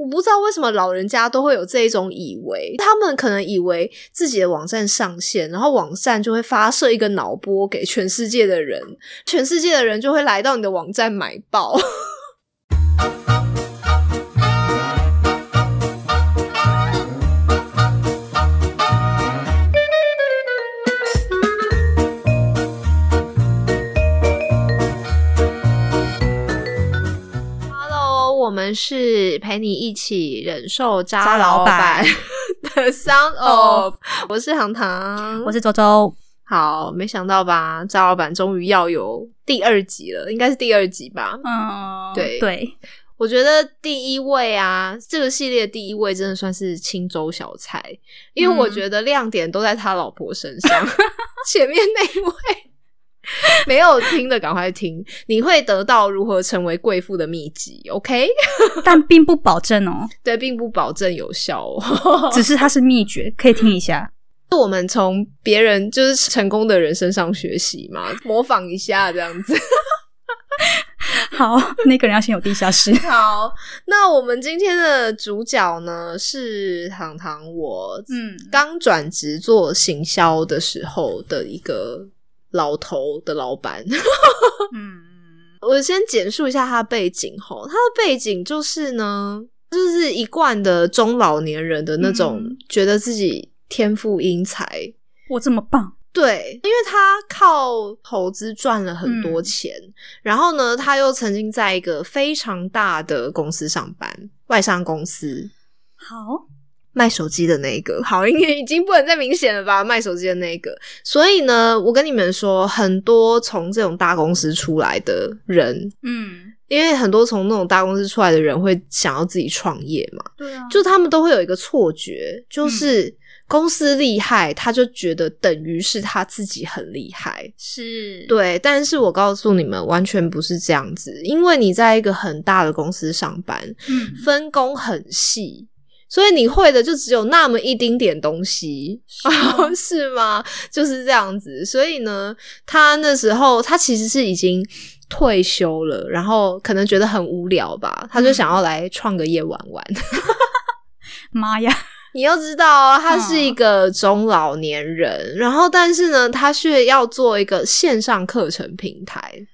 我不知道为什么老人家都会有这一种以为，他们可能以为自己的网站上线，然后网站就会发射一个脑波给全世界的人，全世界的人就会来到你的网站买报。们是陪你一起忍受渣渣老老板的 Sound of，我是糖糖，我是周周，好，没想到吧？渣老板终于要有第二集了，应该是第二集吧？嗯，对对，我觉得第一位啊，这个系列第一位真的算是青州小菜，因为我嗯觉得亮点都在他老婆身上。前面那一位 没有听的赶快听，你会得到如何成为贵妇的秘籍。OK，但并不保证哦，对，并不保证有效哦。只是它是秘诀，可以听一下。我们从别人就是成功的人身上学习嘛，模仿一下这样子。好，那个人要先有地下室。好，那我们今天的主角呢是糖糖，我嗯刚转职做行销的时候的一个老头的老板。嗯，我先简述一下他的背景吼，他的背景就是呢，就是一贯的中老年人的那种，嗯。觉得自己天赋英才。我这么棒，对，因为他靠投资赚了很多嗯。钱，然后呢，他又曾经在一个非常大的公司上班，外商公司。好，卖手机的那一个，好，应该已经不能再明显了吧？卖手机的那一个，所以呢，我跟你们说，很多从这种大公司出来的人，嗯，因为很多从那种大公司出来的人会想要自己创业嘛，对啊，就他们都会有一个错觉，就是公司厉害，他就觉得等于是他自己很厉害。是，对，但是我告诉你们，完全不是这样子，因为你在一个很大的公司上班，嗯，分工很细，所以你会的就只有那么一丁点东西，吗 是吗？就是这样子。所以呢，他那时候他其实是已经退休了，然后可能觉得很无聊吧，他就嗯想要来创个业玩玩。妈呀，你要知道哦，他是嗯一个中老年人，然后但是呢，他却要做一个线上课程平台。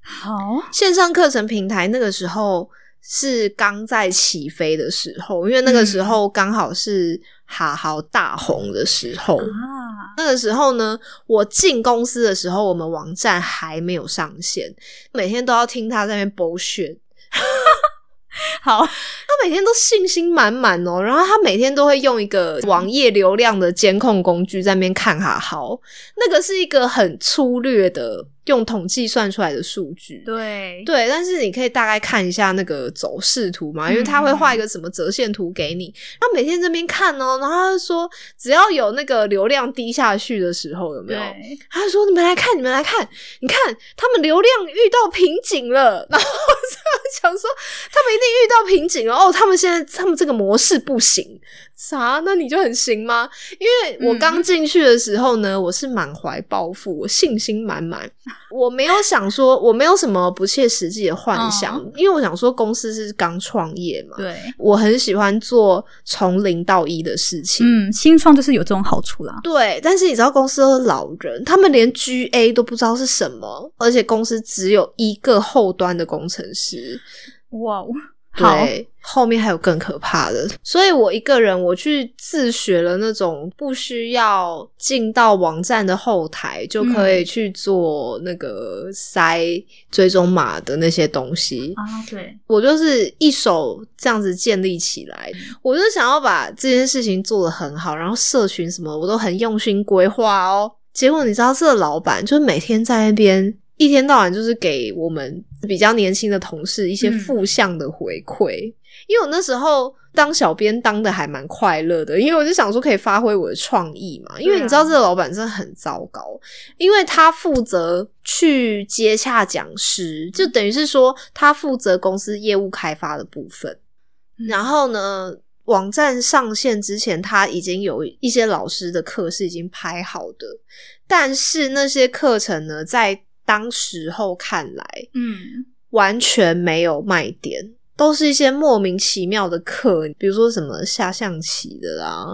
好，线上课程平台那个时候是刚在起飞的时候，因为那个时候刚好是哈豪大红的时候。啊，那个时候呢，我进公司的时候，我们网站还没有上线，每天都要听他在那边剥削。好，他每天都信心满满哦，然后他每天都会用一个网页流量的监控工具在那边看哈豪，那个是一个很粗略的用统计算出来的数据。对，对，但是你可以大概看一下那个走势图嘛，因为他会画一个什么折线图给你。他每天这边看哦，然后他就说，只要有那个流量低下去的时候，有没有？对，他就说：“你们来看，你们来看，你看他们流量遇到瓶颈了。”然后 想说，他们一定遇到瓶颈了。哦，他们现在他们这个模式不行，啥？那你就很行吗？因为我刚进去的时候呢，我是满怀抱负，我信心满满，我没有想说，我没有什么不切实际的幻想，因为我想说公司是刚创业嘛。对，我很喜欢做从零到一的事情，嗯，新创就是有这种好处啦。对，但是你知道公司都是老人，他们连 GA 都不知道是什么，而且公司只有一个后端的工程师。哇对，后面还有更可怕的，所以我一个人我去自学了那种不需要进到网站的后台就可以去做那个塞追踪码的那些东西。啊，对，我就是一手这样子建立起来，我就想要把这件事情做得很好，然后社群什么我都很用心规划哦。结果你知道，这个老板就是每天在那边一天到晚就是给我们比较年轻的同事一些嗯负向的回馈，因为我那时候。当小编当的还蛮快乐的，因为我就想说可以发挥我的创意嘛。因为你知道这个老板真的很糟糕，因为他负责去接洽讲师，就等于是说他负责公司业务开发的部分。嗯然后呢，网站上线之前，他已经有一些老师的课是已经拍好的，但是那些课程呢，在当时候看来嗯，完全没有卖点。都是一些莫名其妙的课，比如说什么下象棋的啦，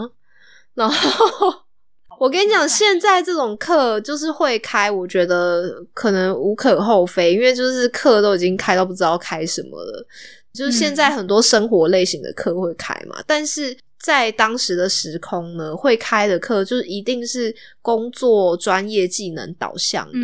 然后 我跟你讲，现在这种课就是会开，我觉得可能无可厚非，因为就是课都已经开到不知道开什么了，就是现在很多生活类型的课会开嘛，但是。在当时的时空呢，会开的课就是一定是工作专业技能导向的，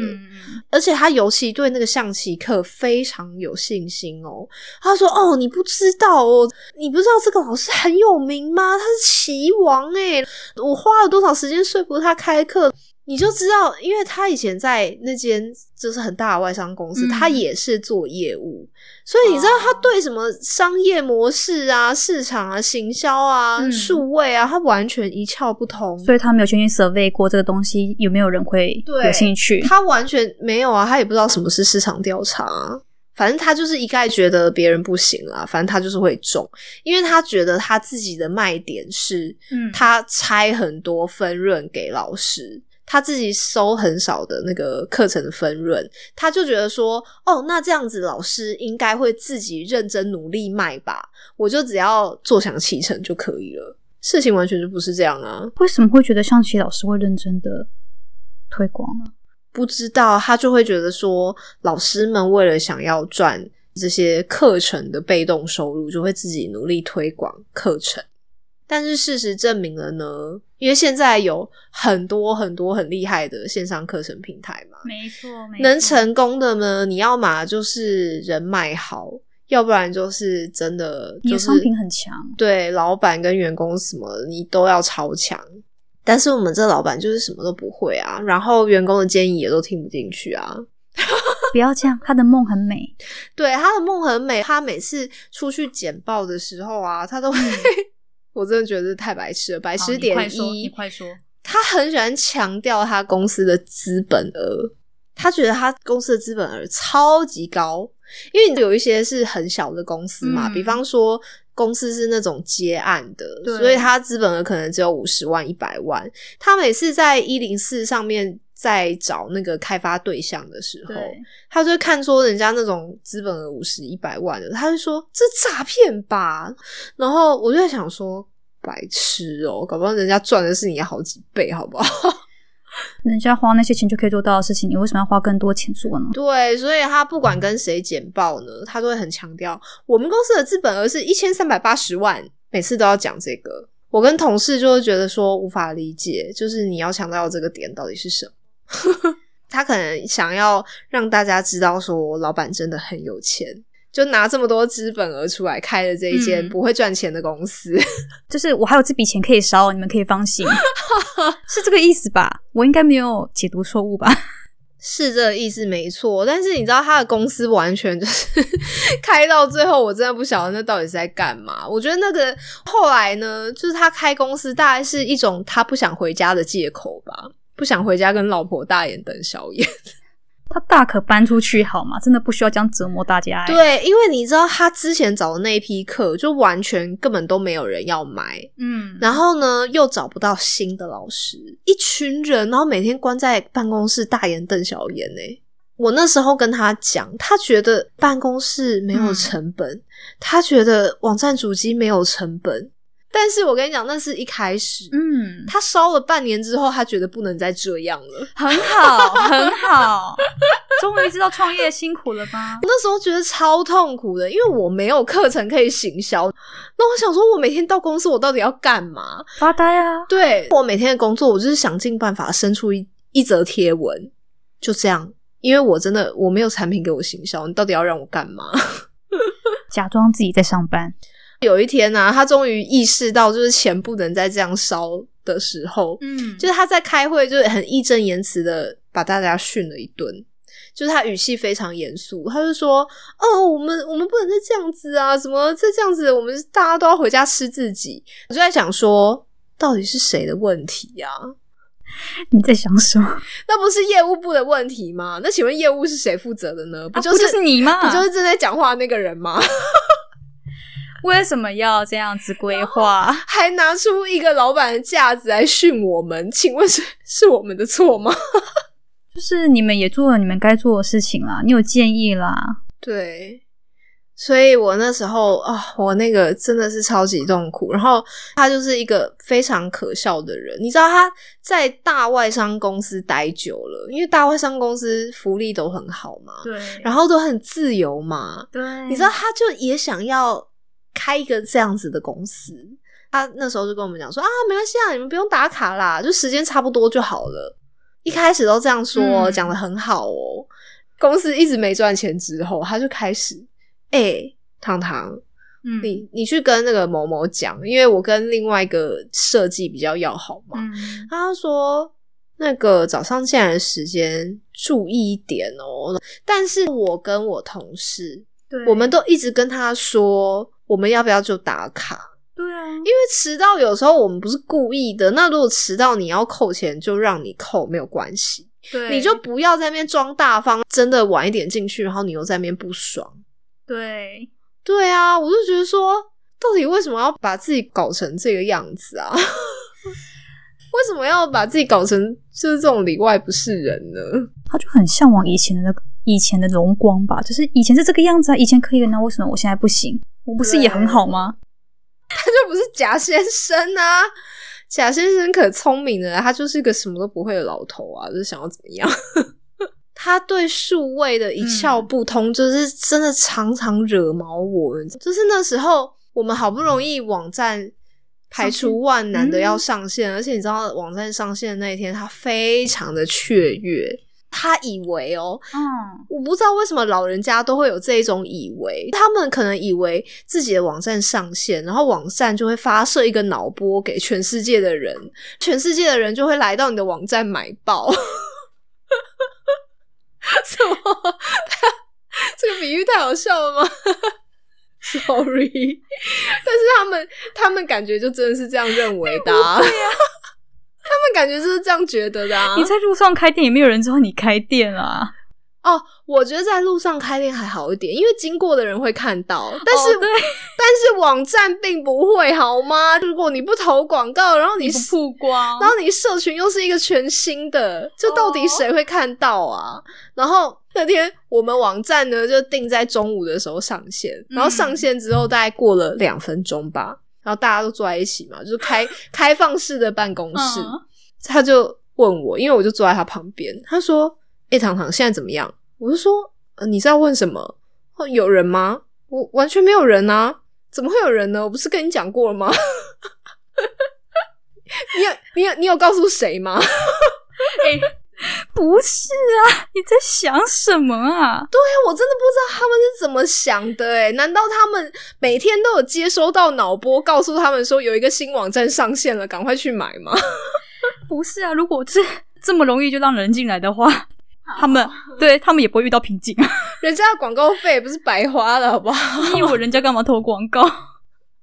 而且他尤其对那个象棋课非常有信心哦。他说：“哦，你不知道哦，你不知道这个老师很有名吗？他是棋王诶，我花了多少时间说服他开课。”你就知道，因为他以前在那间就是很大的外商公司，他也是做业务，所以你知道他对什么商业模式啊、市场啊、行销啊、数位啊，他完全一窍不通。所以他没有先去 survey 过这个东西有没有人会有兴趣，他完全没有啊，他也不知道什么是市场调查。反正他就是一概觉得别人不行啦，反正他就是会中，因为他觉得他自己的卖点是，嗯，他拆很多分润给老师。他自己收很少的那个课程的分润，他就觉得说，哦，那这样子老师应该会自己认真努力卖吧，我就只要坐享其成就可以了。事情完全就不是这样啊！为什么会觉得象棋老师会认真的推广呢？不知道，他就会觉得说，老师们为了想要赚这些课程的被动收入，就会自己努力推广课程。但是事实证明了呢，因为现在有很多很多很厉害的线上课程平台嘛，没错，能成功的呢，你要嘛就是人脉好，要不然就是真的，你的商品很强，对，老板跟员工什么你都要超强。但是我们这老板就是什么都不会啊，然后员工的建议也都听不进去啊。不要这样，他的梦很美，对，他的梦很美，他每次出去简报的时候啊，他都会。我真的觉得太白痴了，白痴点一。你快说，他很喜欢强调他公司的资本额，他觉得他公司的资本额超级高，因为有一些是很小的公司嘛，比方说公司是那种接案的，所以他资本额可能只有五十万、一百万。他每次在一零四上面。在找那个开发对象的时候，他就看说人家那种资本额五十一百万的，他就说这诈骗吧。然后我就在想说，白痴哦，搞不好人家赚的是你好几倍，好不好？人家花那些钱就可以做到的事情，你为什么要花更多钱做呢？对，所以他不管跟谁简报呢，他都会很强调我们公司的资本额是一千三百八十万，每次都要讲这个。我跟同事就会觉得说无法理解，就是你要强调这个点到底是什么？他可能想要让大家知道，说老板真的很有钱，就拿这么多资本额出来开了这一间不会赚钱的公司。就是我还有这笔钱可以烧，你们可以放心，是这个意思吧？我应该没有解读错误吧？是这个意思没错。但是你知道他的公司完全就是开到最后，我真的不晓得那到底是在干嘛。我觉得那个后来呢，就是他开公司大概是一种他不想回家的借口吧。不想回家跟老婆大眼瞪小眼，他大可搬出去好吗？真的不需要这样折磨大家。对，因为你知道他之前找的那一批课，就完全根本都没有人要买。嗯，然后呢，又找不到新的老师，一群人，然后每天关在办公室大眼瞪小眼。呢。我那时候跟他讲，他觉得办公室没有成本，他觉得网站主机没有成本。但是我跟你讲，那是一开始，嗯，他烧了半年之后，他觉得不能再这样了，很好，很好，终于知道创业辛苦了吧？那时候觉得超痛苦的，因为我没有课程可以行销，那我想说，我每天到公司，我到底要干嘛？发呆啊！对我每天的工作，我就是想尽办法生出一一则贴文，就这样，因为我真的我没有产品给我行销，你到底要让我干嘛？假装自己在上班。有一天呢，他终于意识到，就是钱不能再这样烧的时候，嗯，就是他在开会，就是很义正言辞的把大家训了一顿，就是他语气非常严肃，他就说：“哦，我们我们不能再这样子啊，怎么再这样子？我们大家都要回家吃自己。”我就在想说，到底是谁的问题呀？你在想什么？那不是业务部的问题吗？那请问业务是谁负责的呢？不就是你吗？不就是正在讲话那个人吗？为什么要这样子规划？还拿出一个老板的架子来训我们？请问是是我们的错吗？就是你们也做了你们该做的事情啦，你有建议啦。对，所以我那时候啊、我那个真的是超级痛苦。然后他就是一个非常可笑的人，你知道他在大外商公司待久了，因为大外商公司福利都很好嘛，对，然后都很自由嘛，对，你知道，他就也想要开一个这样子的公司。他那时候就跟我们讲说啊，没关系啊，你们不用打卡啦，就时间差不多就好了。一开始都这样说，嗯讲的很好哦。公司一直没赚钱之后，他就开始，哎、糖糖，嗯你你去跟那个某某讲，因为我跟另外一个设计比较要好嘛。嗯他说那个早上进来的时间注意一点哦。但是我跟我同事，对，我们都一直跟他说，我们要不要就打卡？对啊，因为迟到有时候我们不是故意的，那如果迟到你要扣钱，就让你扣没有关系，对，你就不要在那边装大方，真的晚一点进去，然后你又在那边不爽。对，对啊，我就觉得说，到底为什么要把自己搞成这个样子啊？为什么要把自己搞成就是这种里外不是人呢？他就很向往以前的那个以前的荣光吧，就是以前是这个样子啊，以前可以的，那为什么我现在不行？我不是也很好吗？他就不是贾先生啊！贾先生可聪明了，他就是个什么都不会的老头啊，就是想要怎么样？他对数位的一窍不通，就是真的常常惹毛我。就是那时候我们好不容易网站排除万难的要上线，而且你知道网站上线的那一天，他非常的雀跃，他以为哦，嗯，我不知道为什么老人家都会有这一种以为，他们可能以为自己的网站上线，然后网站就会发射一个脑波给全世界的人，全世界的人就会来到你的网站买爆。什么？他 这个比喻太好笑了吗？Sorry，但是他们他们感觉就真的是这样认为的、啊，对呀、他们感觉就是这样觉得的、啊。你在路上开店，也没有人知道你开店啊。哦，我觉得在路上开店还好一点，因为经过的人会看到，但是、但是网站并不会好吗？如果你不投广告，然后你 曝光，然后你社群又是一个全新的，就到底谁会看到啊？然后那天我们网站呢就定在中午的时候上线，然后上线之后大概过了两分钟吧，然后大家都坐在一起嘛，就是开 开放式的办公室，嗯他就问我，因为我就坐在他旁边，他说：“哎、糖糖，现在怎么样？”我就说：“呃，你是要问什么？哦，有人吗？我完全没有人啊，怎么会有人呢？我不是跟你讲过了吗？你有你有你有告诉谁吗？哎、不是啊，你在想什么啊？对啊，我真的不知道他们是怎么想的哎，难道他们每天都有接收到脑波，告诉他们说有一个新网站上线了，赶快去买吗？不是啊，如果这这么容易就让人进来的话，他们对他们也不会遇到瓶颈啊。人家的广告费不是白花了，好不好？你以为人家干嘛投广告？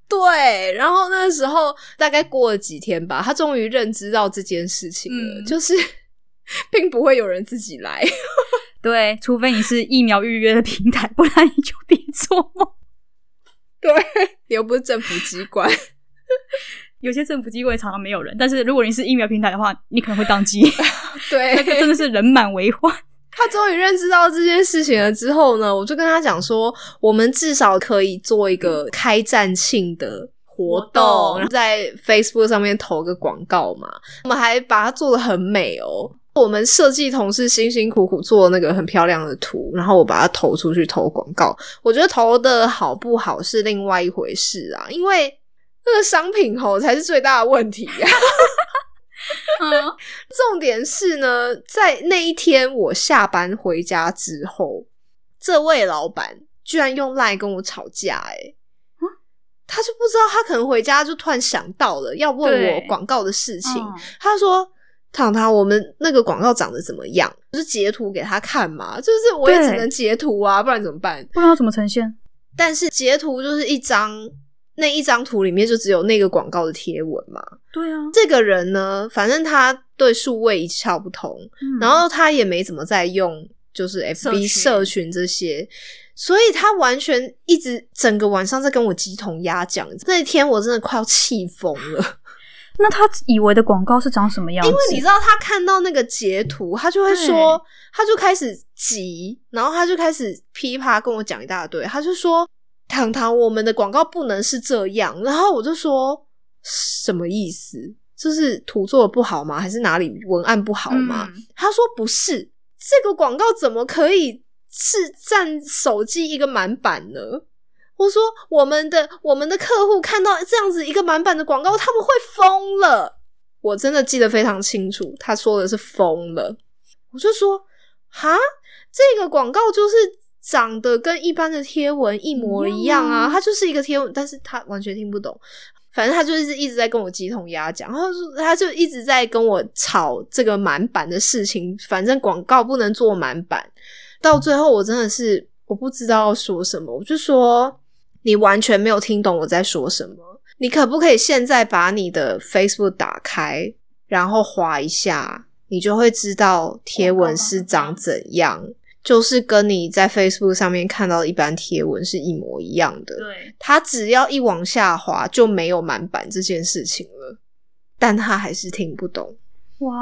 对，然后那时候大概过了几天吧，他终于认知到这件事情了，嗯就是 并不会有人自己来。对，除非你是疫苗预约的平台，不然你就别做梦。对，你又不是政府机关。有些政府机关常常没有人，但是如果你是疫苗平台的话，你可能会宕机。那个真，的是人满为患。他终于认知到这件事情了之后呢，我就跟他讲说，我们至少可以做一个开战庆的。活活动动然后在 Facebook 上面投个广告嘛，我们还把它做的很美哦。我们设计同事辛辛苦苦做那个很漂亮的图，然后我把它投出去投广告。我觉得投的好不好是另外一回事啊，因为那个商品吼才是最大的问题呀、嗯，重点是呢，在那一天我下班回家之后，这位老板居然用赖跟我吵架、欸，他就不知道，他可能回家就突然想到了要问我对。广告的事情，嗯。他说：“糖糖，我们那个广告长得怎么样？就是截图给他看嘛，就是我也只能截图啊，不然怎么办？不知道怎么呈现。但是截图就是一张，那一张图里面就只有那个广告的贴文嘛。对啊，这个人呢，反正他对数位一窍不通，嗯然后他也没怎么在用，就是 FB 群社群这些，所以他完全一直整个晚上在跟我鸡同鸭讲。那天我真的快要气疯了，那他以为的广告是长什么样子？因为你知道他看到那个截图，他就会说，他就开始急，然后他就开始噼啪跟我讲一大堆，他就说。糖糖，我们的广告不能是这样。”然后我就说：“什么意思？就是图做的不好吗？还是哪里文案不好吗？”嗯他说：“不是，这个广告怎么可以是占手机一个满版呢？”我说：“我们的我们的客户看到这样子一个满版的广告，他们会疯了。”我真的记得非常清楚，他说的是疯了。我就说：“哈，这个广告就是长得跟一般的贴文一模一样啊，它就是一个贴文，但是他完全听不懂。反正他就是一直在跟我鸡同鸭讲，然后说他就一直在跟我吵这个满版的事情。反正广告不能做满版，到最后我真的是我不知道要说什么，我就说你完全没有听懂我在说什么。你可不可以现在把你的 Facebook 打开，然后滑一下，你就会知道贴文是长怎样，就是跟你在 Facebook 上面看到的一般贴文是一模一样的。对，他只要一往下滑就没有满版这件事情了，但他还是听不懂。哇，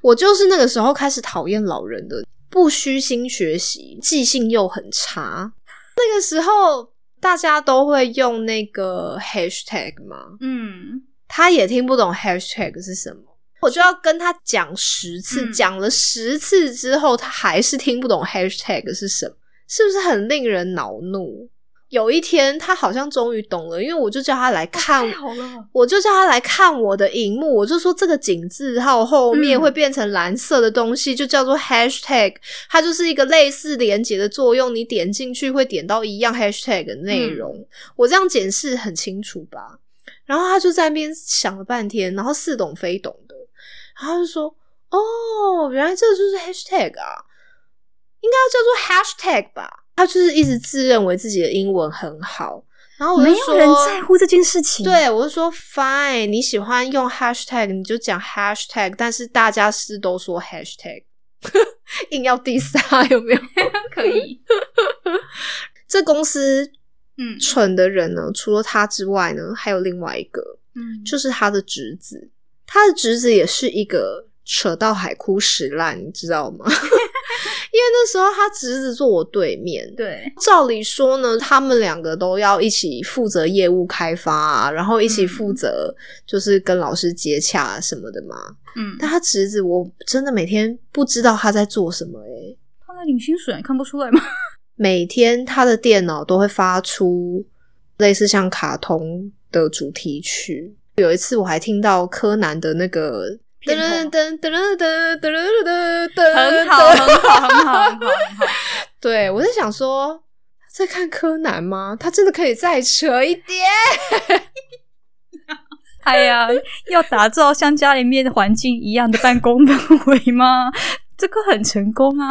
我就是那个时候开始讨厌老人的，不虚心学习，记性又很差。那个时候大家都会用那个 hashtag 吗，嗯，他也听不懂 hashtag 是什么，我就要跟他讲十次，嗯。讲了十次之后，他还是听不懂 hashtag 是什么，是不是很令人恼怒？有一天，他好像终于懂了，因为我就叫他来看，我就叫他来看我的荧幕，我就说这个井字号后面嗯会变成蓝色的东西，就叫做 hashtag，它就是一个类似连接的作用，你点进去会点到一样 hashtag 的内容。我这样解释很清楚吧？然后他就在那边想了半天，然后似懂非懂的，然后他就说：“哦，原来这个就是 hashtag 啊，应该要叫做 hashtag 吧？”他就是一直自认为自己的英文很好，然后我就说没有人在乎这件事情。，对，我就说 fine，你喜欢用 hashtag 你就讲 hashtag，但是大家是都说 hashtag，硬要 diss 他有没有？可以。这公司嗯蠢的人呢，除了他之外呢，还有另外一个，嗯，就是他的侄子。他的侄子也是一个扯到海枯石烂，你知道吗？因为那时候他侄子坐我对面，对，照理说呢，他们两个都要一起负责业务开发啊，然后一起负责就是跟老师接洽啊什么的嘛。嗯，但他侄子，我真的每天不知道他在做什么诶、他在领薪水，你看不出来吗？每天他的电脑都会发出类似像卡通的主题曲。有一次我还听到柯南的那个噔噔噔噔噔噔噔噔噔噔，很好，很好，很好，很好。对，我是想说，在看柯南吗？他真的可以再扯一点？哎呀，要打造像家里面的环境一样的办公氛围吗？这个很成功啊！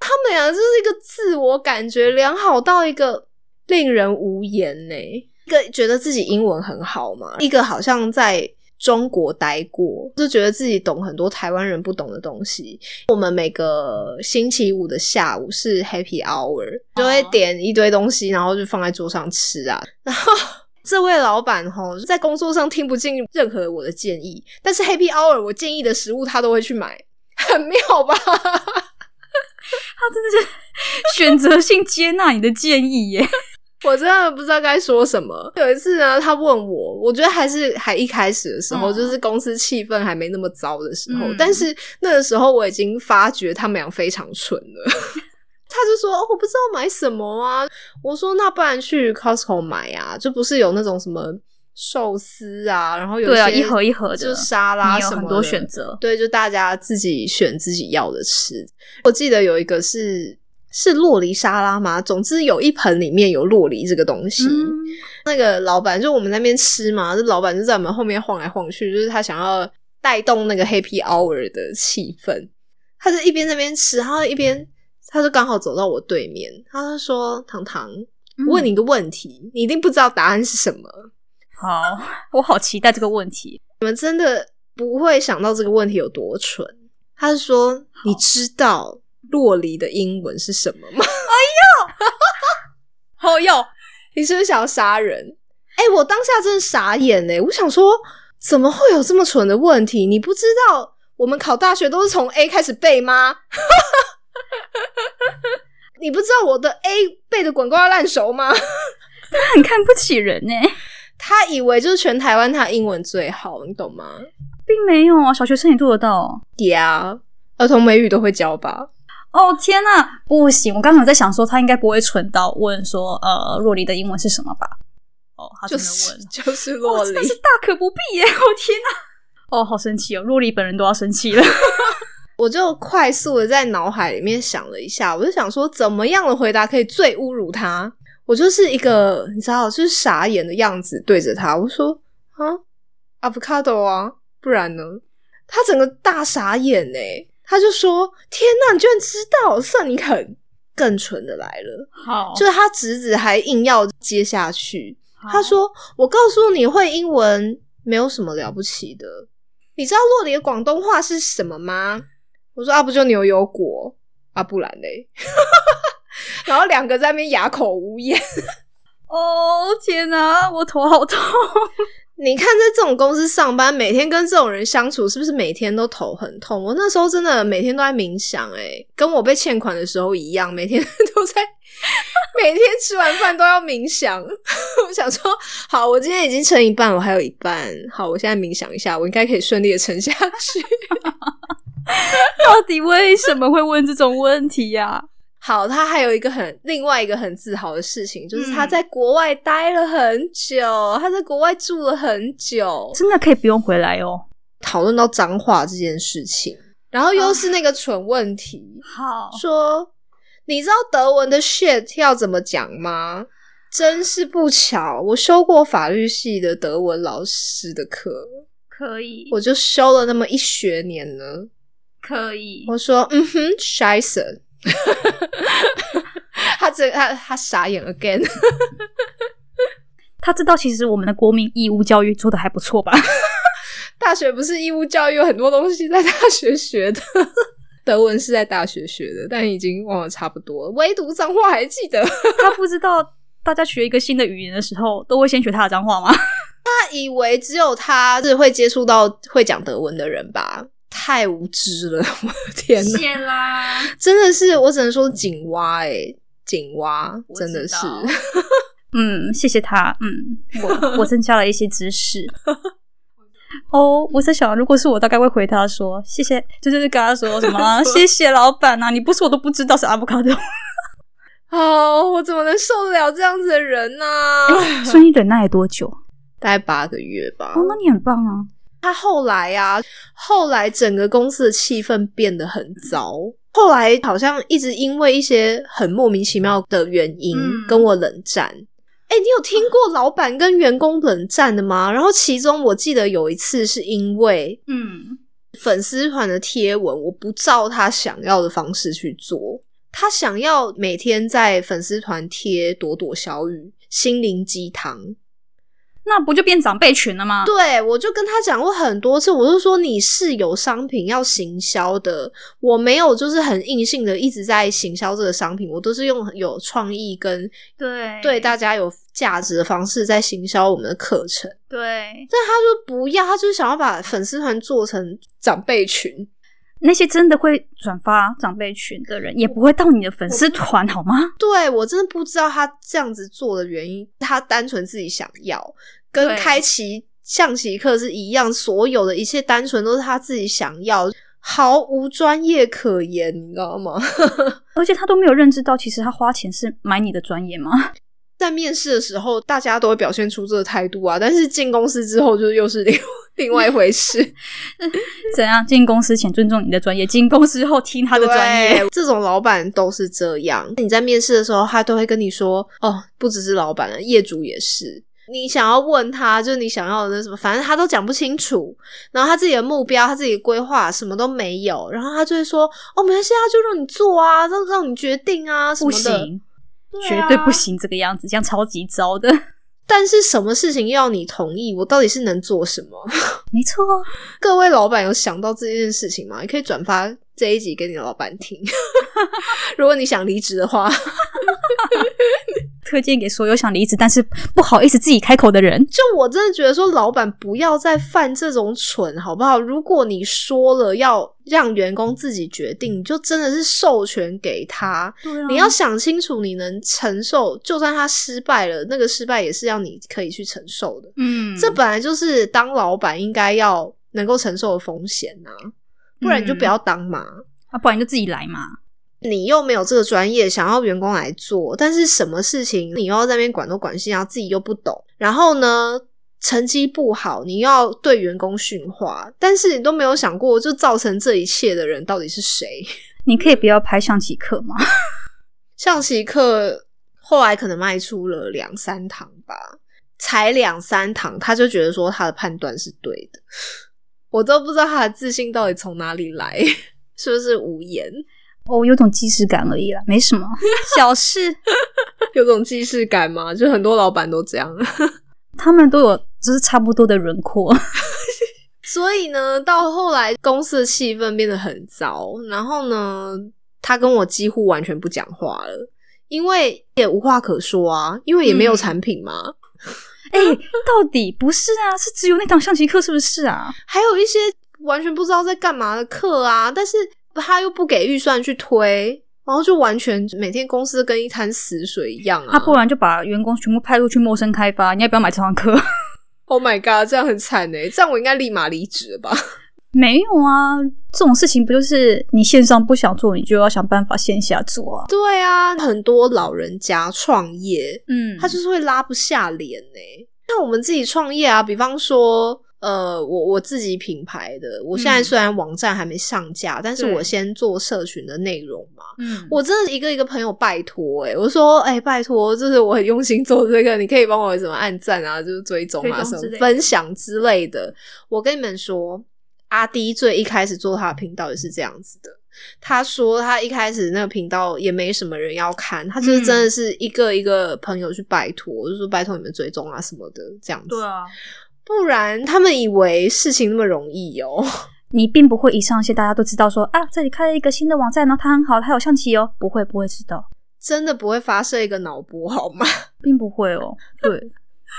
他们俩就是一个自我感觉良好到一个令人无言呢、一个觉得自己英文很好嘛，一个好像在中国待过，就觉得自己懂很多台湾人不懂的东西。我们每个星期五的下午是 Happy Hour，就会点一堆东西，然后就放在桌上吃啊。然后 这位老板吼，在工作上听不进任何我的建议，但是 Happy Hour 我建议的食物他都会去买，很妙吧？他真的是选择性接纳你的建议耶。我真的不知道该说什么。有一次呢，他问我，我觉得还是还一开始的时候，嗯就是公司气氛还没那么糟的时候，嗯但是那个时候我已经发觉他们俩非常蠢了。他就说：“哦，我不知道买什么啊。”我说：“那不然去 Costco 买啊，就不是有那种什么寿司啊，然后有对啊，些一盒一盒的，就沙拉什么多选择。对，就大家自己选自己要的吃。我记得有一个是是洛梨沙拉吗？总之有一盆里面有洛梨这个东西。嗯，那个老板就我们那边吃嘛，这老板就在我们后面晃来晃去，就是他想要带动那个 Happy Hour 的气氛。他就一边在那边吃，然后一边他就刚好走到我对面，他就说：“糖糖，问你一个问题，你一定不知道答案是什么。”好，我好期待这个问题。你们真的不会想到这个问题有多蠢。他是说：“你知道洛梨的英文是什么吗？好 哟，你是不是想要杀人？”哎、我当下真的傻眼嘞！我想说，怎么会有这么蠢的问题？你不知道我们考大学都是从 A 开始背吗？你不知道我的 A 背的滚瓜烂熟吗？他很看不起人呢、他以为就是全台湾他英文最好，你懂吗？并没有啊，小学生也做得到。呀、儿童美语都会教吧？哦天呐，不行！我刚刚有在想说，他应该不会蠢到问说，呃，若离的英文是什么吧？哦，他真的就是问，就是哇洛梨真的，是大可不必耶！我 天呐，哦，好生气哦，若离本人都要生气了。我就快速的在脑海里面想了一下，我就想说，怎么样的回答可以最侮辱他？我就是一个你知道，就是傻眼的样子对着他，我说啊，avocado 啊，不然呢？他整个大傻眼呢，他就说：“天呐，你居然知道，算你肯。”更蠢的来了，好就是他侄子还硬要接下去，他说：“我告诉你会英文没有什么了不起的。你知道洛里的广东话是什么吗？”我说：“啊，不就牛油果啊，不然嘞。”然后两个在那边哑口无言。哦天哪，我头好痛。你看，在这种公司上班，每天跟这种人相处，是不是每天都头很痛？我那时候真的每天都在冥想、欸，跟我被欠款的时候一样，每天都在，每天吃完饭都要冥想。我想说，好，我今天已经撑一半，我还有一半，好，我现在冥想一下，我应该可以顺利的撑下去。到底为什么会问这种问题呀、好，他还有一个很另外一个很自豪的事情，就是他嗯在国外待了很久，他在国外住了很久，真的可以不用回来哦。讨论到脏话这件事情，然后又是那个蠢问题，好，说你知道德文的 shit 要怎么讲吗？真是不巧，我修过法律系的德文老师的课，可以，我就修了那么一学年呢。可以我说，嗯哼，scheiße。他这他他傻眼 again，他知道其实我们的国民义务教育做的还不错吧？大学不是义务教育，有很多东西在大学学的。德文是在大学学的，但已经忘了差不多了，唯独脏话还记得。他不知道大家学一个新的语言的时候，都会先学他的脏话吗？他以为只有他是会接触到会讲德文的人吧？太无知了！我的天哪，啦，真的是我只能说井蛙哎、井蛙真的是 嗯，谢谢他，嗯，我 我增加了一些知识。哦，我在想，如果是我，大概会回他说谢谢，就是跟他说什么 啊谢谢老板啊，你不说我都不知道是阿布卡多。哦，我怎么能受得了这样子的人呢、所以你忍耐了多久？大概八个月吧。哦，那你很棒啊。他后来啊，后来整个公司的气氛变得很糟。后来好像一直因为一些很莫名其妙的原因、嗯跟我冷战。哎、你有听过老板跟员工冷战的吗？然后其中我记得有一次是因为嗯，粉丝团的贴文，我不照他想要的方式去做。他想要每天在粉丝团贴朵朵小雨、心灵鸡汤，那不就变长辈群了吗？对，我就跟他讲过很多次，我就说你是有商品要行销的，我没有就是很硬性的一直在行销这个商品，我都是用有创意跟对对大家有价值的方式在行销我们的课程。对，但他说不要，他就是想要把粉丝团做成长辈群。那些真的会转发长辈群的人，也不会到你的粉丝团，好吗？对我真的不知道他这样子做的原因，他单纯自己想要，跟对开启象棋课是一样，所有的一切单纯都是他自己想要，毫无专业可言，你知道吗？而且他都没有认知到，其实他花钱是买你的专业吗？在面试的时候，大家都会表现出这个态度啊，但是进公司之后，就又是另 另外一回事。怎样进公司前尊重你的专业，进公司后听他的专业？对，这种老板都是这样。你在面试的时候，他都会跟你说：“哦，不只是老板了，业主也是。”你想要问他，就是你想要的那什么，反正他都讲不清楚。然后他自己的目标、他自己的规划什么都没有，然后他就会说：“哦，没关系啊，就让你做啊，让让你决定啊，什么不的。”行，对绝啊对不行，这个样子，这样超级糟的。但是什么事情要你同意，我到底是能做什么？没错，各位老板有想到这件事情吗？你可以转发这一集给你的老板听，如果你想离职的话。推荐给所有想离职但是不好意思自己开口的人。就我真的觉得说，老板不要再犯这种蠢，好不好？如果你说了要让员工自己决定，你就真的是授权给他。对啊你要想清楚，你能承受，就算他失败了，那个失败也是要你可以去承受的。嗯，这本来就是当老板应该要能够承受的风险呐、不然你就不要当嘛。啊，不然就自己来嘛。你又没有这个专业，想要员工来做，但是什么事情你又要在那边管东管西，然后自己又不懂，然后呢成绩不好，你又要对员工训话，但是你都没有想过，就造成这一切的人到底是谁？你可以不要拍象棋课吗？象棋课后来可能卖出了两三堂吧，才两三堂，他就觉得说他的判断是对的，我都不知道他的自信到底从哪里来，是不是无言？哦，有种既视感而已啦，没什么小事。有种既视感吗？就很多老板都这样。他们都有就是差不多的轮廓。所以呢，到后来公司的气氛变得很糟，然后呢，他跟我几乎完全不讲话了，因为也无话可说啊，因为也没有产品嘛，哎、到底不是啊？是只有那堂象棋课是不是啊？还有一些完全不知道在干嘛的课啊，但是他又不给预算去推。然后就完全每天公司跟一滩死水一样啊！他不然就把员工全部派出去陌生开发，你要不要买这堂课？Oh my god，这样很惨哎！这样我应该立马离职了吧？没有啊，这种事情不就是你线上不想做，你就要想办法线下做啊？对啊，很多老人家创业，嗯他就是会拉不下脸呢、像我们自己创业啊，比方说，呃，我我自己品牌的，我现在嗯虽然网站还没上架，但是我先做社群的内容嘛。嗯我真的一个一个朋友拜托、哎，我说，哎、拜托，就是我很用心做这个，你可以帮我什么按赞啊，就是追踪啊，什么分享之类的。我跟你们说，阿迪最一开始做他的频道也是这样子的。他说他一开始那个频道也没什么人要看，他就是真的是一个一个朋友去拜托，就说拜托你们追踪啊什么的这样子。对啊，不然他们以为事情那么容易哦。你并不会一上线大家都知道说啊，这里开了一个新的网站，然后它很好，它有象棋哦，不会不会知道，真的不会发射一个脑波好吗？并不会哦。对，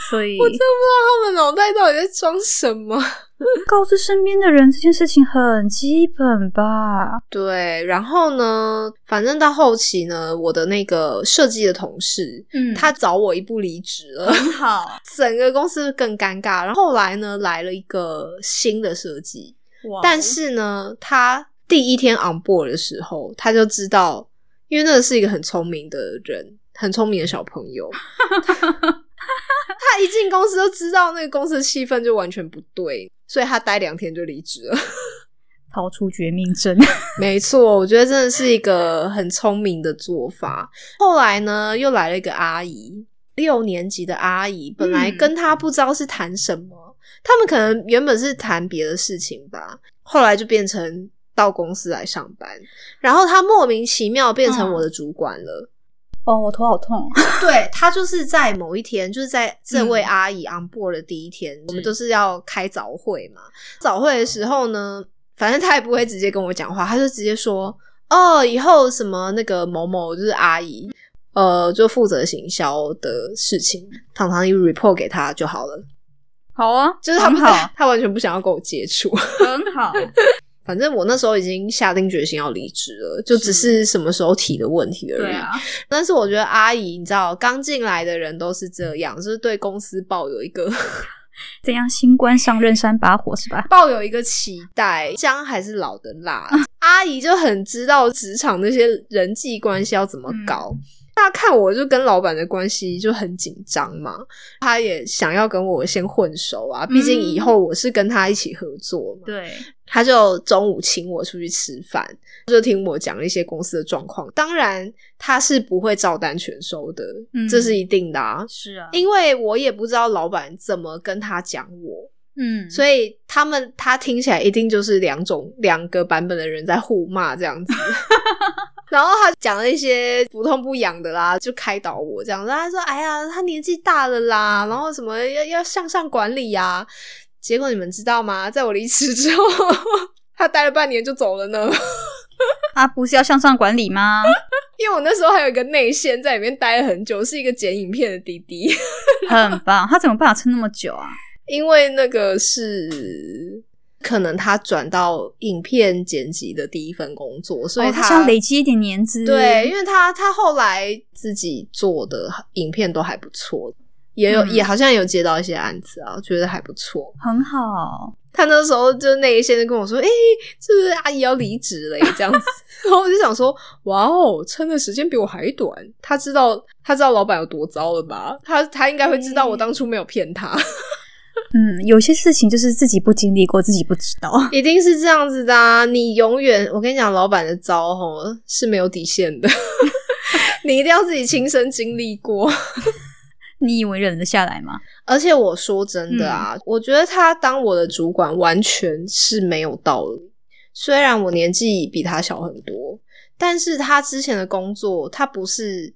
所以 我真不知道他们脑袋到底在装什么。告知身边的人这件事情很基本吧？对，然后呢，反正到后期呢，我的那个设计的同事，嗯他早我一步离职了，很好，整个公司更尴尬。然后后来呢，来了一个新的设计，但是呢，他第一天 on board 的时候，他就知道，因为那个是一个很聪明的人，很聪明的小朋友。他一进公司就知道那个公司的气氛就完全不对，所以他待两天就离职了。逃出绝命镇，没错，我觉得真的是一个很聪明的做法。后来呢，又来了一个阿姨，六年级的阿姨，本来嗯跟他不知道是谈什么，他们可能原本是谈别的事情吧，后来就变成到公司来上班，然后他莫名其妙变成我的主管了。哦，我头好痛。对他就是在某一天，就是在这位嗯阿姨 on board 的第一天，我们都是要开早会嘛。早会的时候呢，反正他也不会直接跟我讲话，他就直接说：“哦，以后什么那个某某就是阿姨，呃，就负责行销的事情，堂堂一 report 给他就好了。好啊，就是他不很好，他完全不想要跟我接触。很好。反正我那时候已经下定决心要离职了，就只是什么时候提的问题而已。对啊，但是我觉得阿姨，你知道，刚进来的人都是这样，就是对公司抱有一个 怎样？新官上任三把火是吧？抱有一个期待，姜还是老的辣。阿姨就很知道职场那些人际关系要怎么搞。大家看我就跟老板的关系就很紧张嘛，他也想要跟我先混熟啊，毕竟以后我是跟他一起合作嘛。对，他就中午请我出去吃饭，就听我讲一些公司的状况。当然，他是不会照单全收的，嗯这是一定的啊。是啊，因为我也不知道老板怎么跟他讲我，嗯，所以他们他听起来一定就是两种两个版本的人在互骂这样子。然后他讲了一些不痛不痒的啦，就开导我这样子。他说：“哎呀，他年纪大了啦，然后什么要要向上管理呀、结果你们知道吗？在我离职之后，他待了半年就走了呢。啊，不是要向上管理吗？因为我那时候还有一个内线在里面待了很久，是一个剪影片的弟弟，很棒。他怎么办法撑那么久啊？因为那个是可能他转到影片剪辑的第一份工作，所以哦他想累积一点年资。对，因为他他后来自己做的影片都还不错，也有、嗯也好像有接到一些案子啊，觉得还不错。很好。他那时候就那一些就跟我说：“哎、是不是阿姨要离职了耶？”这样子，然后我就想说：“哇哦，撑的时间比我还短。他知道他知道老板有多糟了吧？他他应该会知道我当初没有骗他，嗯，有些事情就是自己不经历过，自己不知道。一定是这样子的啊！你永远，我跟你讲，老板的招吼是没有底线的，你一定要自己亲身经历过。”你以为忍得下来吗？而且我说真的啊，我觉得他当我的主管完全是没有道理。虽然我年纪比他小很多，但是他之前的工作，他不是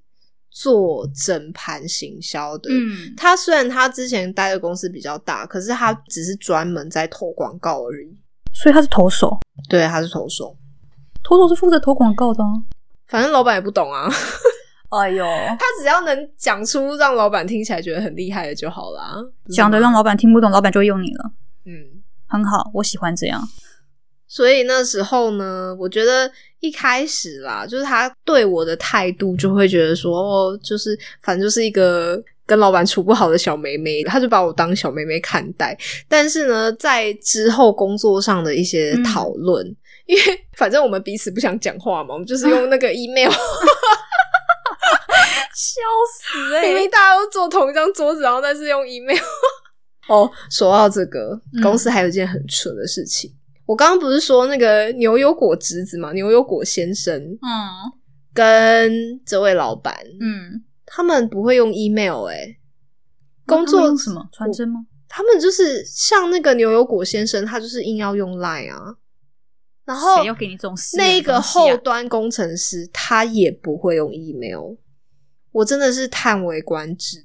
做整盘行销的。嗯，他虽然他之前待的公司比较大，可是他只是专门在投广告而已。所以他是投手，对，他是投手，投手是负责投广告的、啊。反正老板也不懂啊。哎呦，他只要能讲出让老板听起来觉得很厉害的就好啦。讲的让老板听不懂，老板就会用你了。嗯。很好，我喜欢这样。所以那时候呢，我觉得一开始啦，就是他对我的态度就会觉得说，哦，就是反正就是一个跟老板处不好的小妹妹，他就把我当小妹妹看待。但是呢，在之后工作上的一些讨论，因为反正我们彼此不想讲话嘛，我们就是用那个 email，笑死哎、明明大家都坐同一张桌子，然后但是用 email。哦，说到这个，嗯公司还有一件很蠢的事情。我刚刚不是说那个牛油果侄子嘛，牛油果先生嗯跟这位老板，嗯，他们不会用 email 哎、工作用什么传真吗？他们就是像那个牛油果先生，他就是硬要用 Line 啊。然后谁要给你这种私人的那一个后端工程师他也不会用 email，我真的是叹为观止。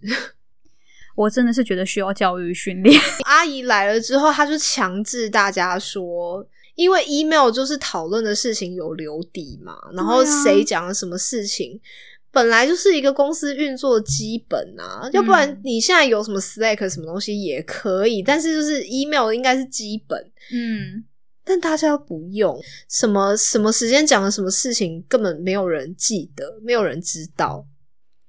我真的是觉得需要教育训练。阿姨来了之后，她就强制大家说，因为 email 就是讨论的事情有留底嘛，然后谁讲了什么事情。本来就是一个公司运作的基本啊，要不然嗯你现在有什么 Slack 什么东西也可以，但是就是 email 应该是基本，嗯，但大家不用，什么什么时间讲了什么事情，根本没有人记得，没有人知道。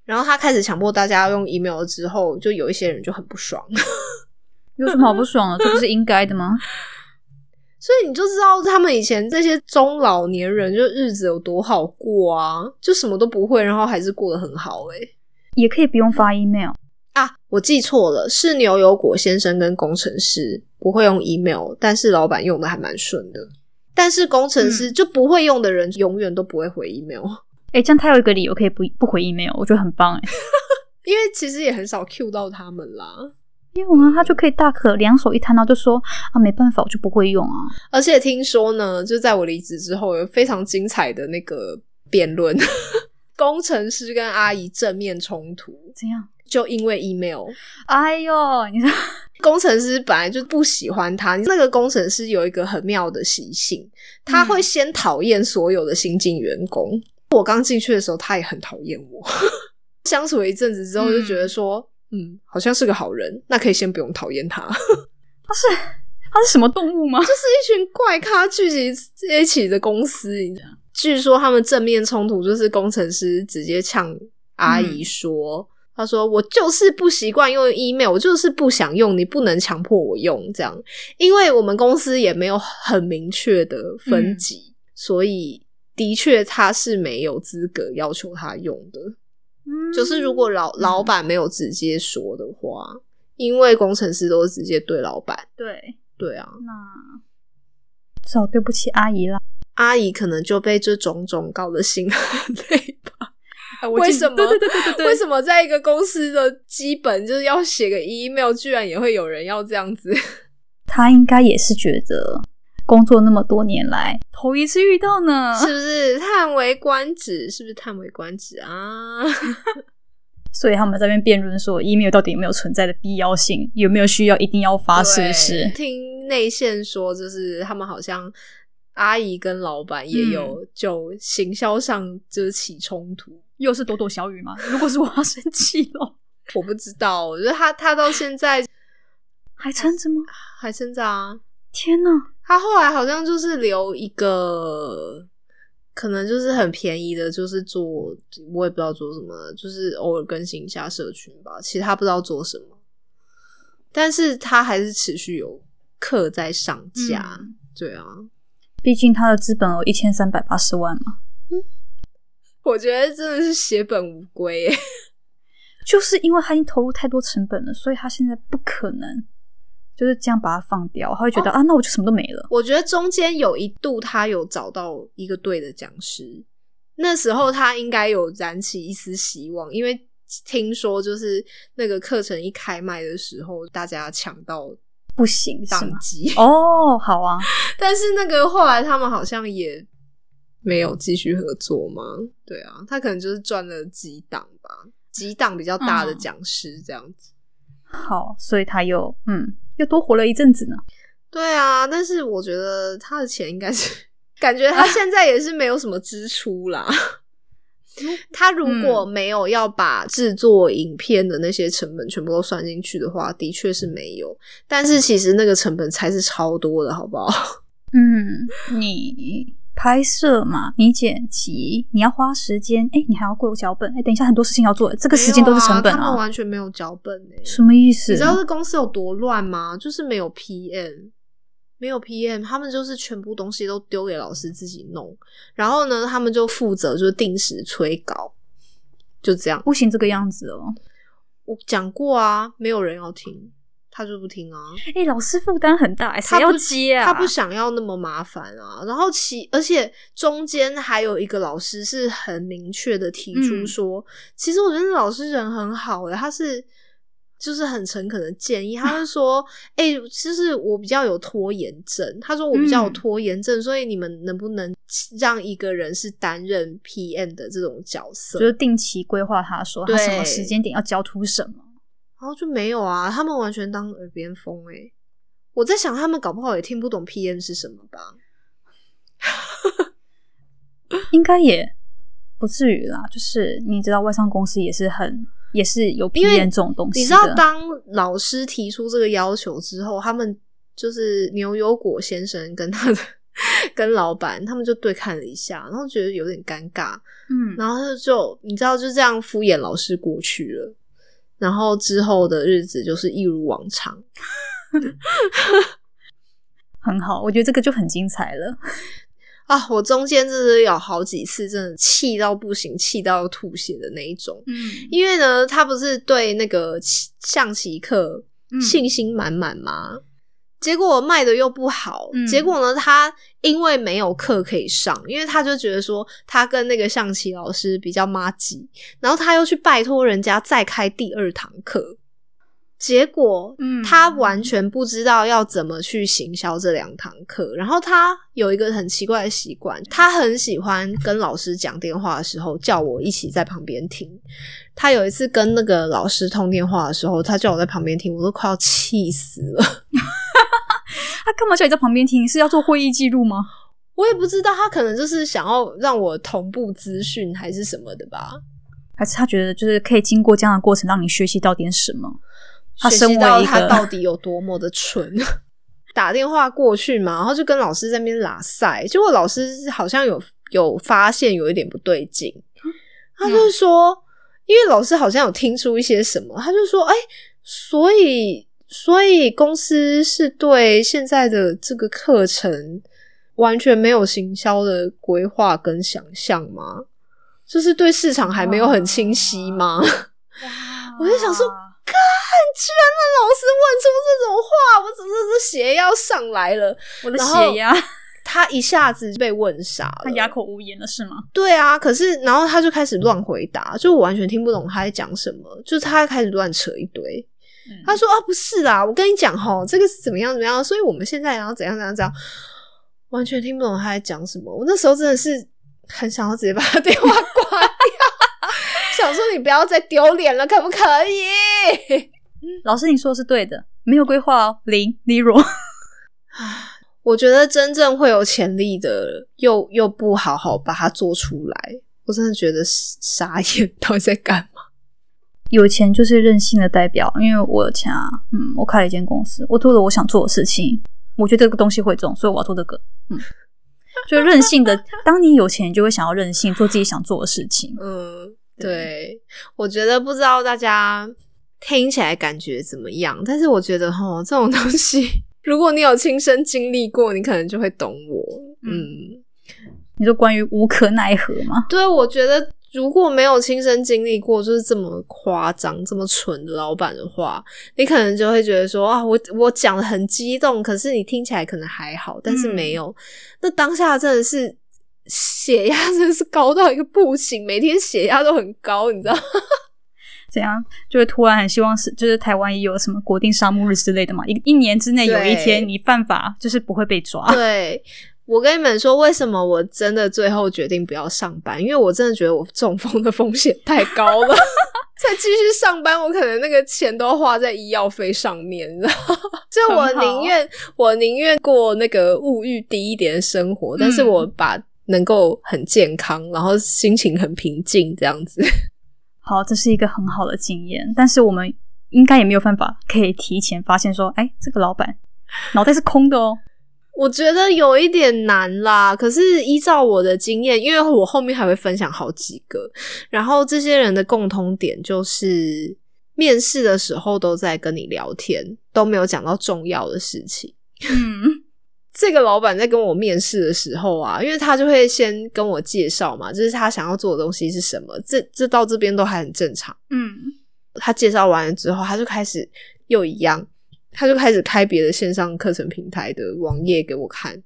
然后他开始强迫大家要用 email 之后，就有一些人就很不爽。有什么好不爽的？这不是应该的吗？所以你就知道他们以前这些中老年人就日子有多好过啊，就什么都不会，然后还是过得很好诶、也可以不用发 email。啊，我记错了，是牛油果先生跟工程师不会用 email，但是老板用的还蛮顺的。但是工程师就不会用的人，永远都不会回 email，哎、这样他有一个理由可以不不回 email，我觉得很棒哎。因为其实也很少 cue 到他们啦。因为啊，他就可以大可两手一摊，然后就说啊，没办法，我就不会用啊。而且听说呢，就在我离职之后，有非常精彩的那个辩论，工程师跟阿姨正面冲突，怎样？就因为 email。哎呦，你说 工程师本来就不喜欢他，那个工程师有一个很妙的习性，他会先讨厌所有的新进员工。我刚进去的时候，他也很讨厌我。相处了一阵子之后，就觉得说，嗯好像是个好人，那可以先不用讨厌他。他是他是什么动物吗？就是一群怪咖聚集在一起的公司，你知道？据说他们正面冲突就是工程师直接呛阿姨说：“他说我就是不习惯用 email，我就是不想用，你不能强迫我用这样，因为我们公司也没有很明确的分级，所以的确他是没有资格要求他用的。嗯就是如果老老板没有直接说的话，因为工程师都是直接对老板，对，对啊。”那只好对不起阿姨啦。阿姨可能就被这种种搞得心很累吧？哎为什么？对对对对对对，为什么在一个公司的基本就是要写个 email，居然也会有人要这样子？他应该也是觉得工作那么多年来头一次遇到呢？是不是叹为观止？是不是叹为观止啊？所以他们在那边辩论说，email 到底有没有存在的必要性，有没有需要一定要发，是不是对？听内线说，就是他们好像阿姨跟老板也有就行销上就是起冲突，又是朵朵小雨吗？如果是我要生气了，我不知道，我觉得他他到现在还撑着吗？还撑着啊！天呐，他后来好像就是留一个，可能就是很便宜的，就是做我也不知道做什么，就是偶尔更新一下社群吧。其实他不知道做什么，但是他还是持续有课在上架。对啊，毕竟他的资本有一千三百八十万嘛。嗯我觉得真的是血本无归，就是因为他已经投入太多成本了，所以他现在不可能。就是这样把它放掉，他会觉得啊，那我就什么都没了。我觉得中间有一度他有找到一个对的讲师，那时候他应该有燃起一丝希望，因为听说就是那个课程一开卖的时候，大家抢到不行，宕机哦，好啊。但是那个后来他们好像也没有继续合作嘛？对啊，他可能就是赚了几档吧，几档比较大的讲师这样子。好，所以他又嗯。又多活了一阵子呢。对啊，但是我觉得他的钱应该是，感觉他现在也是没有什么支出啦。他如果没有要把制作影片的那些成本全部都算进去的话，的确是没有。但是其实那个成本才是超多的，好不好？嗯，你。拍摄嘛，你剪辑，你要花时间，哎，你还要过脚本，哎，等一下很多事情要做，这个时间都是成本啊。他们完全没有脚本哎，什么意思？你知道这公司有多乱吗？就是没有 PM，没有 PM，他们就是全部东西都丢给老师自己弄，然后呢，他们就负责就是定时催稿，就这样，不行这个样子哦。我讲过啊，没有人要听。他就不听啊！哎，老师负担很大，他要接啊，他不想要那么麻烦啊。然后其而且中间还有一个老师是很明确的提出说，其实我觉得老师人很好的，他是就是很诚恳的建议，他是说，哎，其实我比较有拖延症，他说我比较有拖延症，所以你们能不能让一个人是担任 PM 的这种角色，就是定期规划，他说他什么时间点要交出什么。然后就没有啊，他们完全当耳边风哎！我在想，他们搞不好也听不懂 PM 是什么吧？应该也不至于啦。就是你知道，外商公司也是很也是有 PM 这种东西。你知道，当老师提出这个要求之后，他们就是牛油果先生跟他的跟老板，他们就对看了一下，然后觉得有点尴尬。嗯，然后就就你知道，就这样敷衍老师过去了。然后之后的日子就是一如往常，很好，我觉得这个就很精彩了 啊！我中间真的有好几次真的气到不行，气到要吐血的那一种。嗯，因为呢，他不是对那个象棋课信心满满吗？结果卖的又不好，结果呢，他因为没有课可以上，因为他就觉得说他跟那个象棋老师比较妈鸡，然后他又去拜托人家再开第二堂课，结果他完全不知道要怎么去行销这两堂课，然后他有一个很奇怪的习惯，他很喜欢跟老师讲电话的时候叫我一起在旁边听。他有一次跟那个老师通电话的时候，他叫我在旁边听，我都快要气死了。他干嘛叫你在旁边听？是要做会议记录吗？我也不知道，他可能就是想要让我同步资讯，还是什么的吧？还是他觉得就是可以经过这样的过程，让你学习到点什么？他学习到他到底有多么的蠢？打电话过去嘛，然后就跟老师在那边拉塞，结果老师好像有有发现有一点不对劲，他就说。因为老师好像有听出一些什么，他就说：“哎，所以，所以公司是对现在的这个课程完全没有行销的规划跟想象吗？就是对市场还没有很清晰吗？” 我就想说，干，居然让老师问出这种话，我真的是血压上来了，我的血压。他一下子被问傻了，他哑口无言了是吗？对啊，可是然后他就开始乱回答，就我完全听不懂他在讲什么，就是他开始乱扯一堆。他说啊，不是啦，我跟你讲哈，这个是怎么样怎么样，所以我们现在然后怎样怎样怎样，完全听不懂他在讲什么。我那时候真的是很想要直接把他电话挂掉，想说你不要再丢脸了，可不可以？老师，你说的是对的，没有规划哦，零 zero。我觉得真正会有潜力的，又又不好好把它做出来，我真的觉得傻眼，到底在干嘛？有钱就是任性的代表，因为我有钱啊，嗯，我开了一间公司，我做了我想做的事情，我觉得这个东西会中，所以我要做这个，嗯，就任性的。当你有钱，就会想要任性，做自己想做的事情。嗯，对，我觉得不知道大家听起来感觉怎么样，但是我觉得哈，这种东西，如果你有亲身经历过，你可能就会懂我。嗯，你说关于无可奈何吗？对，我觉得。如果没有亲身经历过，就是这么夸张、这么蠢的老板的话，你可能就会觉得说啊，我我讲的很激动，可是你听起来可能还好，但是没有。那当下真的是血压真的是高到一个不行，每天血压都很高，你知道？怎样？就会突然很希望是，就是台湾也有什么国定沙漠日之类的嘛？一一年之内有一天你犯法，就是不会被抓。对。我跟你们说，为什么我真的最后决定不要上班？因为我真的觉得我中风的风险太高了。再继续上班，我可能那个钱都花在医药费上面，你知道？就我宁愿我宁愿过那个物欲低一点的生活，但是我把能够很健康，然后心情很平静这样子。好，这是一个很好的经验，但是我们应该也没有办法可以提前发现说，哎，这个老板脑袋是空的哦。我觉得有一点难啦，可是依照我的经验，因为我后面还会分享好几个，然后这些人的共通点就是面试的时候都在跟你聊天，都没有讲到重要的事情。嗯，这个老板在跟我面试的时候啊，因为他就会先跟我介绍嘛，就是他想要做的东西是什么，这这到这边都还很正常。嗯，他介绍完了之后，他就开始又一样。他就开始开别的线上课程平台的网页给我看，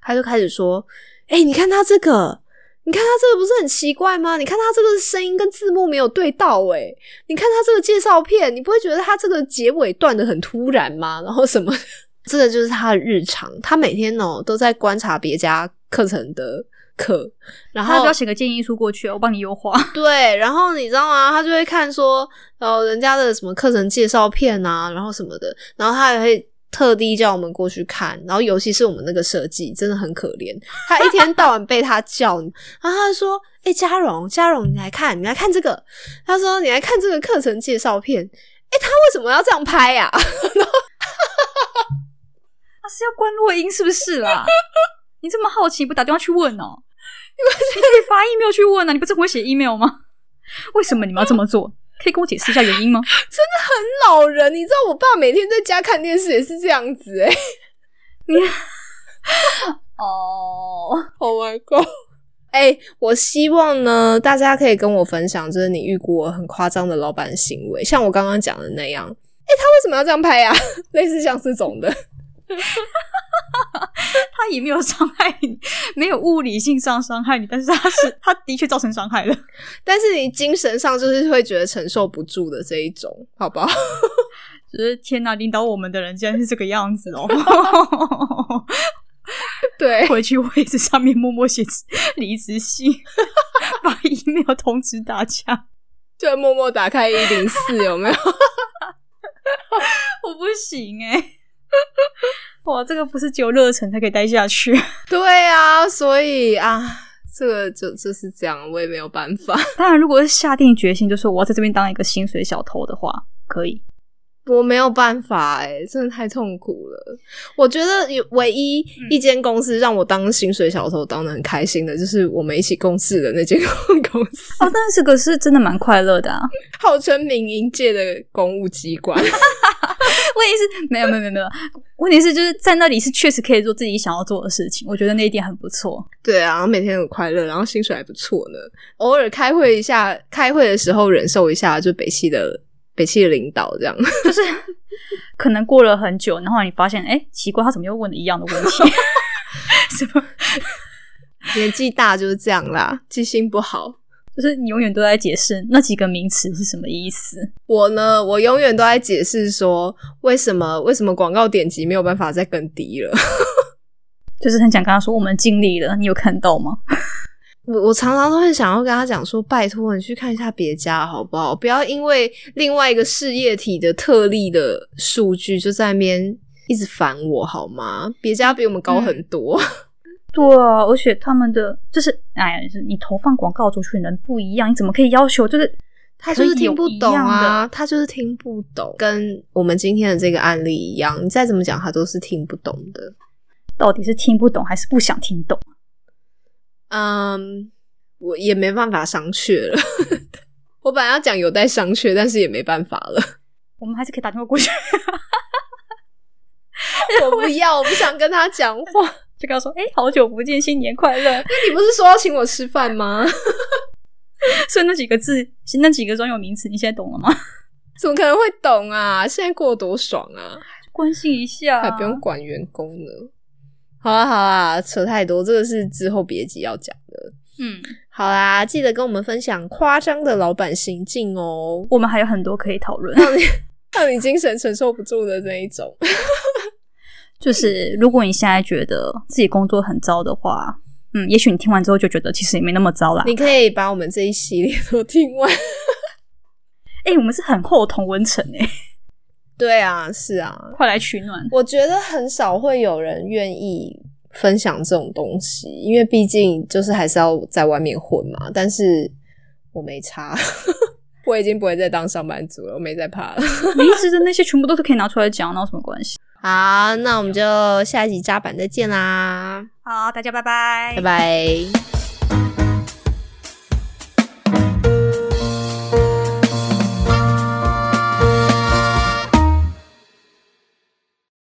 他就开始说：“哎，你看他这个，你看他这个不是很奇怪吗？你看他这个声音跟字幕没有对到，哎，你看他这个介绍片，你不会觉得他这个结尾断的很突然吗？然后什么？这个就是他的日常，他每天哦都在观察别家课程的。”课，然后要写个建议书过去，我帮你优化。对，然后你知道吗？他就会看说，呃，人家的什么课程介绍片啊，然后什么的，然后他也会特地叫我们过去看。然后尤其是我们那个设计，真的很可怜，他一天到晚被他叫，然后他说：“哎，嘉荣，嘉荣，你来看，你来看这个。”他说：“你来看这个课程介绍片。”哎，他为什么要这样拍呀？他是要关录音是不是啦？你这么好奇，不打电话去问哦？你可以发 email 去问啊！你不是很会写 email 吗？为什么你们要这么做？可以跟我解释一下原因吗？真的很老人，你知道我爸每天在家看电视也是这样子哎。你 哦，Oh my god！哎，我希望呢，大家可以跟我分享，就是你遇过很夸张的老板行为，像我刚刚讲的那样。哎，他为什么要这样拍呀？类似像这种的。他也没有伤害你，没有物理性上伤害你，但是他是 他的确造成伤害了。但是你精神上就是会觉得承受不住的这一种，好不好？就是天哪，领导我们的人竟然是这个样子哦！对，回去位置上面默默写离职信，把 email 通知大家，就默默打开一零四，有没有？我不行哎。哇，这个不是只有热忱才可以待下去。对啊，所以啊，这个就就是这样，我也没有办法。当然，如果是下定决心，就是我要在这边当一个薪水小偷的话，可以。我没有办法哎，真的太痛苦了。我觉得有唯一一间公司让我当薪水小偷当的很开心的，就是我们一起共事的那间公司。哦，但是可是真的蛮快乐的啊，号称民营界的公务机关。问题是没有没有没有没有，问题是就是在那里是确实可以做自己想要做的事情，我觉得那一点很不错。对啊，每天很快乐，然后薪水还不错呢。偶尔开会一下，开会的时候忍受一下，就北汽的。北汽的领导这样，就是可能过了很久，然后你发现，哎，奇怪，他怎么又问了一样的问题？什么？年纪大就是这样啦，记性不好，就是你永远都在解释那几个名词是什么意思。我呢，我永远都在解释说，为什么为什么广告点击没有办法再更低了？就是很想跟他说，我们尽力了，你有看到吗？我我常常都会想要跟他讲说，拜托你去看一下别家好不好？不要因为另外一个事业体的特例的数据就在那边一直烦我好吗？别家比我们高很多。对啊，而且他们的就是，哎呀，就是你投放广告出去人不一样，你怎么可以要求就是他就是听不懂啊，他就是听不懂，跟我们今天的这个案例一样，你再怎么讲他都是听不懂的。到底是听不懂还是不想听懂？嗯，我也没办法商榷了。我本来要讲有待商榷，但是也没办法了。我们还是可以打电话过去，我不要，我不想跟他讲话。就跟他说：“哎、好久不见，新年快乐。那你不是说要请我吃饭吗？” 所以那几个字，那几个专有名词，你现在懂了吗？怎么可能会懂啊？现在过得多爽啊！关心一下，还不用管员工呢。好啊好啊，扯太多，这个是之后别集要讲的。嗯，好啦，记得跟我们分享夸张的老板行径哦，我们还有很多可以讨论。让你让你精神承受不住的那一种。就是如果你现在觉得自己工作很糟的话，嗯，也许你听完之后就觉得其实也没那么糟啦。你可以把我们这一系列都听完。哎、我们是很厚同温层哎，对啊，是啊，快来取暖。我觉得很少会有人愿意分享这种东西，因为毕竟就是还是要在外面混嘛。但是我没差，我已经不会再当上班族了，我没在怕了。离职的那些全部都是可以拿出来讲，那有什么关系？好，那我们就下一集扎板再见啦，好，大家拜拜，拜拜。